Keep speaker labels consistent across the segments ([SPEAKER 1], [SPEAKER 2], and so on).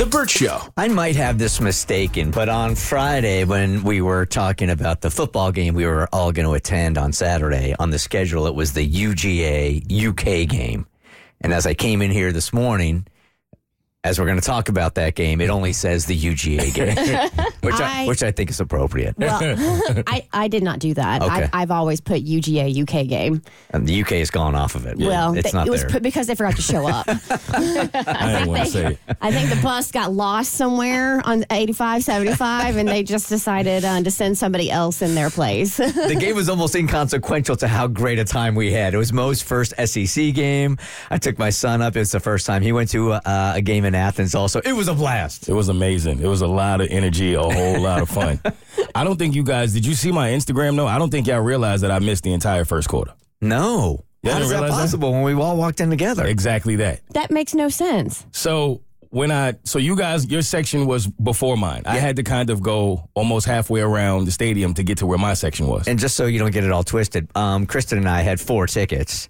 [SPEAKER 1] The Bert Show.
[SPEAKER 2] I might have this mistaken, but on Friday, when we were talking about the football game we were all going to attend on Saturday, on the schedule, it was the UGA UK game. And as I came in here this morning, as we're going to talk about that game, it only says the UGA game, which I,
[SPEAKER 3] I-
[SPEAKER 2] which I think is appropriate.
[SPEAKER 3] Well, I, I did not do that.
[SPEAKER 2] Okay.
[SPEAKER 3] I, I've always put UGA UK game.
[SPEAKER 2] and the UK has gone off of it.
[SPEAKER 3] Well,
[SPEAKER 2] it's
[SPEAKER 3] th-
[SPEAKER 2] not
[SPEAKER 3] it was
[SPEAKER 2] there.
[SPEAKER 3] put because they forgot to show up.
[SPEAKER 4] I didn't want say.
[SPEAKER 3] I think the bus got lost somewhere on 85, 75, and they just decided uh, to send somebody else in their place.
[SPEAKER 2] the game was almost inconsequential to how great a time we had. It was Mo's first SEC game. I took my son up. It was the first time he went to uh, a game in Athens. Also, it was a blast.
[SPEAKER 4] It was amazing. It was a lot of energy, a whole lot of fun. I don't think you guys did you see my Instagram though? I don't think y'all realized that I missed the entire first quarter.
[SPEAKER 2] No,
[SPEAKER 4] Yeah,
[SPEAKER 2] how
[SPEAKER 4] I
[SPEAKER 2] that
[SPEAKER 4] realize that.
[SPEAKER 2] possible when we all walked in together?
[SPEAKER 4] Exactly that.
[SPEAKER 3] that makes no sense.
[SPEAKER 4] So when I so you guys your section was before mine. I had to kind of go almost halfway around the stadium to get to where my section was.
[SPEAKER 2] And just so you don't get it all twisted, um, Kristen and I had four tickets,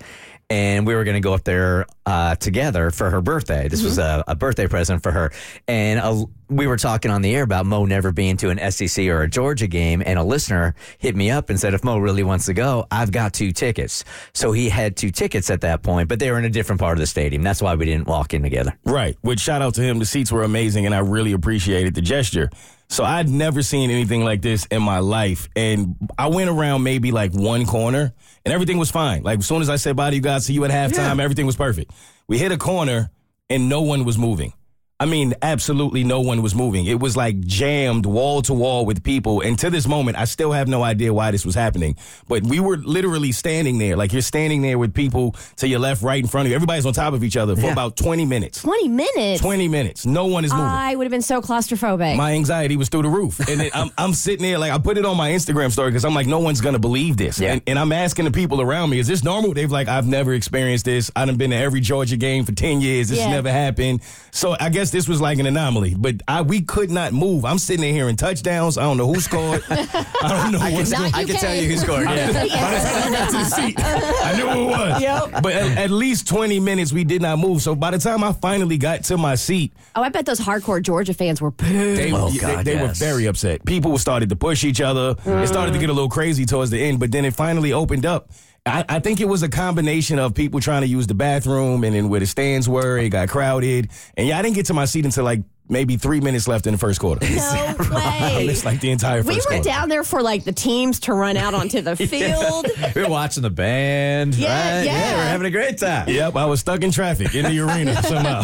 [SPEAKER 2] and we were going to go up there uh, together for her birthday. This was a, a birthday present for her, and uh we were talking on the air about Mo never being to an SEC or a Georgia game, and a listener hit me up and said, "If Mo really wants to go, I've got two tickets." So he had two tickets at that point, but they were in a different part of the stadium. That's why we didn't walk in together.
[SPEAKER 4] Right. Which shout out to him. The seats were amazing and I really appreciated the gesture. So I'd never seen anything like this in my life. And I went around maybe like one corner and everything was fine. Like as soon as I said bye to you guys, see you at halftime, everything was perfect. We hit a corner and no one was moving. I mean, absolutely no one was moving. It was like jammed wall to wall with people. And to this moment, I still have no idea why this was happening. But we were literally standing there, like you're standing there with people to your left, right in front of you. Everybody's on top of each other for about 20 minutes.
[SPEAKER 3] 20 minutes?
[SPEAKER 4] 20 minutes. No one is moving.
[SPEAKER 3] I would have been so claustrophobic.
[SPEAKER 4] my anxiety was through the roof. And then I'm, I'm sitting there, like, I put it on my Instagram story because I'm like, no one's going to believe this.
[SPEAKER 2] Yeah.
[SPEAKER 4] And, and I'm asking the people around me, is this normal? They've like, I've never experienced this. I done been to every Georgia game for 10 years. This
[SPEAKER 3] Yeah.
[SPEAKER 4] never happened. So I guess this was like an anomaly. But I we could not move. I'm sitting here in touchdowns. I don't know who scored. I don't know what's
[SPEAKER 3] Not
[SPEAKER 4] going
[SPEAKER 2] I can tell you who scored. Yeah.
[SPEAKER 4] By the time I got to the seat, I knew who it was. But at, at least 20 minutes we did not move. So by the time I finally got to my seat,
[SPEAKER 3] oh, I bet those hardcore Georgia fans were pissed.
[SPEAKER 4] they,
[SPEAKER 2] Oh, God,
[SPEAKER 4] they were
[SPEAKER 2] yes.
[SPEAKER 4] very upset. People started to push each other. It started to get a little crazy towards the end, but then it finally opened up. I, I think it was a combination of people trying to use the bathroom and then where the stands were, it got crowded. And yeah, I didn't get to my seat until like maybe three minutes left in the first quarter.
[SPEAKER 3] No
[SPEAKER 4] I
[SPEAKER 3] way.
[SPEAKER 4] missed like the entire
[SPEAKER 3] We
[SPEAKER 4] first
[SPEAKER 3] were
[SPEAKER 4] quarter.
[SPEAKER 3] down there for like the teams to run out onto the field.
[SPEAKER 2] we were watching the band.
[SPEAKER 3] Yeah,
[SPEAKER 2] right?
[SPEAKER 3] yeah.
[SPEAKER 2] we're having a great time.
[SPEAKER 4] Yep, I was stuck in traffic in the arena somehow.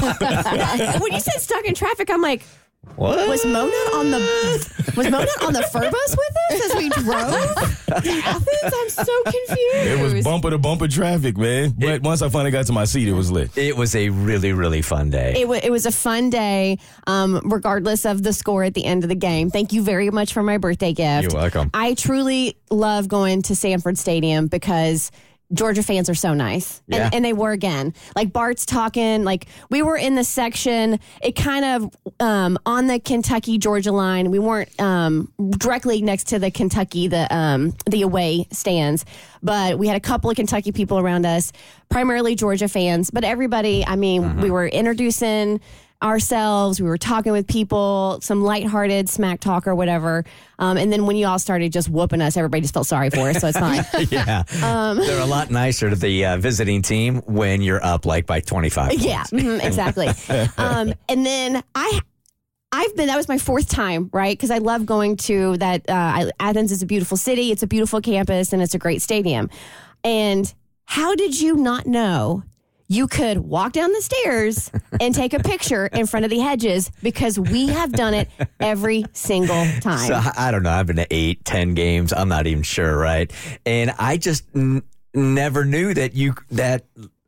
[SPEAKER 3] when you said stuck in traffic, I'm like,
[SPEAKER 2] What?
[SPEAKER 3] was Mona on the was Mona on the fur bus with us as we drove to Athens? I'm so confused.
[SPEAKER 4] It was bumper to bumper traffic, man. But once I finally got to my seat, it was lit.
[SPEAKER 2] It was a really, really fun day.
[SPEAKER 3] It, wa it was a fun day, um, regardless of the score at the end of the game. Thank you very much for my birthday gift.
[SPEAKER 2] You're welcome.
[SPEAKER 3] I truly love going to Sanford Stadium because Georgia fans are so nice.
[SPEAKER 2] Yeah.
[SPEAKER 3] And, and they were again. Like Bart's talking, like we were in the section, it kind of um, on the Kentucky Georgia line. We weren't um, directly next to the Kentucky, the um, the away stands, but we had a couple of Kentucky people around us, primarily Georgia fans. But everybody, I mean, we were introducing ourselves. We were talking with people, some lighthearted smack talk or whatever. Um, and then when you all started just whooping us, everybody just felt sorry for us. So it's fine.
[SPEAKER 2] yeah.
[SPEAKER 3] Um,
[SPEAKER 2] They're a lot nicer to the uh, visiting team when you're up like by 25. points.
[SPEAKER 3] yeah, mhm, exactly. um, and then I. I've been. That was my fourth time, right? Because I love going to that. Uh, I, Athens is a beautiful city. It's a beautiful campus, and it's a great stadium. And how did you not know you could walk down the stairs and take a picture in front of the hedges? Because we have done it every single time.
[SPEAKER 2] So I I don't know. I've been to eight, ten games. I'm not even sure, right? And I just n- never knew that you that.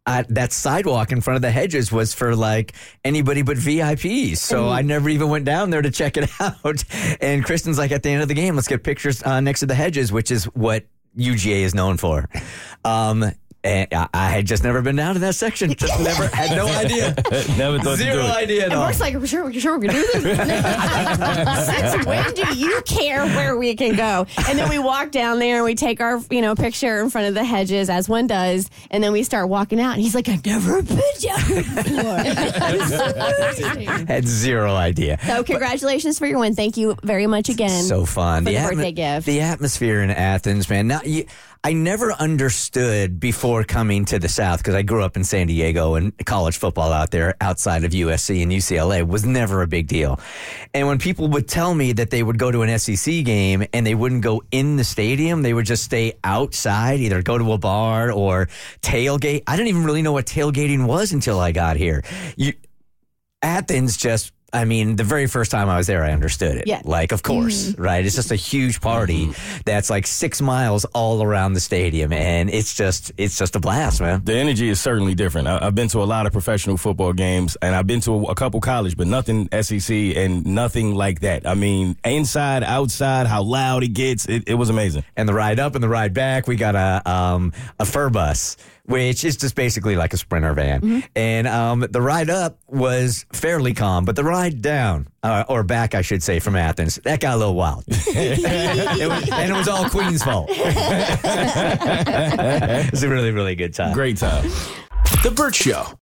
[SPEAKER 2] Uh, that sidewalk in front of the hedges was for like anybody but VIPs. So I never even went down there to check it out. And Kristen's like, at the end of the game, let's get pictures uh, next to the hedges, which is what UGA is known for. Um, and I, I had just never been down to that section. Just never had no idea.
[SPEAKER 4] Never thought to
[SPEAKER 2] Zero
[SPEAKER 4] do it.
[SPEAKER 2] idea at
[SPEAKER 3] And
[SPEAKER 2] all.
[SPEAKER 3] Mark's like, sure, sure, we can do this. Since when do you care where we can go? And then we walk down there and we take our, you know, picture in front of the hedges as one does, and then we start walking out. And he's like, I've never been down here before. It's amazing.
[SPEAKER 2] Had zero idea.
[SPEAKER 3] so congratulations for your win. Thank you very much again.
[SPEAKER 2] So fun.
[SPEAKER 3] for the
[SPEAKER 2] atmo-
[SPEAKER 3] birthday gift.
[SPEAKER 2] The atmosphere in Athens, man. Now, you, I never understood before coming to the South because I grew up in San Diego and college football out there outside of USC and UCLA was never a big deal. And when people would tell me that they would go to an SEC game and they wouldn't go in the stadium, they would just stay outside, either go to a bar or tailgate. I didn't even really know what tailgating was until I got here. You, Athens just I mean, the very first time I was there, I understood it.
[SPEAKER 3] Yeah.
[SPEAKER 2] Like, of course, right? It's just a huge party that's like six miles all around the stadium, and it's just, it's just a blast, man.
[SPEAKER 4] The energy is certainly different. I, I've been to a lot of professional football games, and I've been to a, a couple college, but nothing SEC and nothing like that. I mean, inside, outside, how loud it gets, it, it was amazing.
[SPEAKER 2] And the ride up and the ride back, we got a um, a fur bus, which is just basically like a sprinter van. And um, the ride up was fairly calm, but the ride down, uh, or back, I should say, from Athens, that got a little wild. It was- and it was all Queen's fault. it was a really, really good time.
[SPEAKER 4] Great time.
[SPEAKER 1] The Bert Show.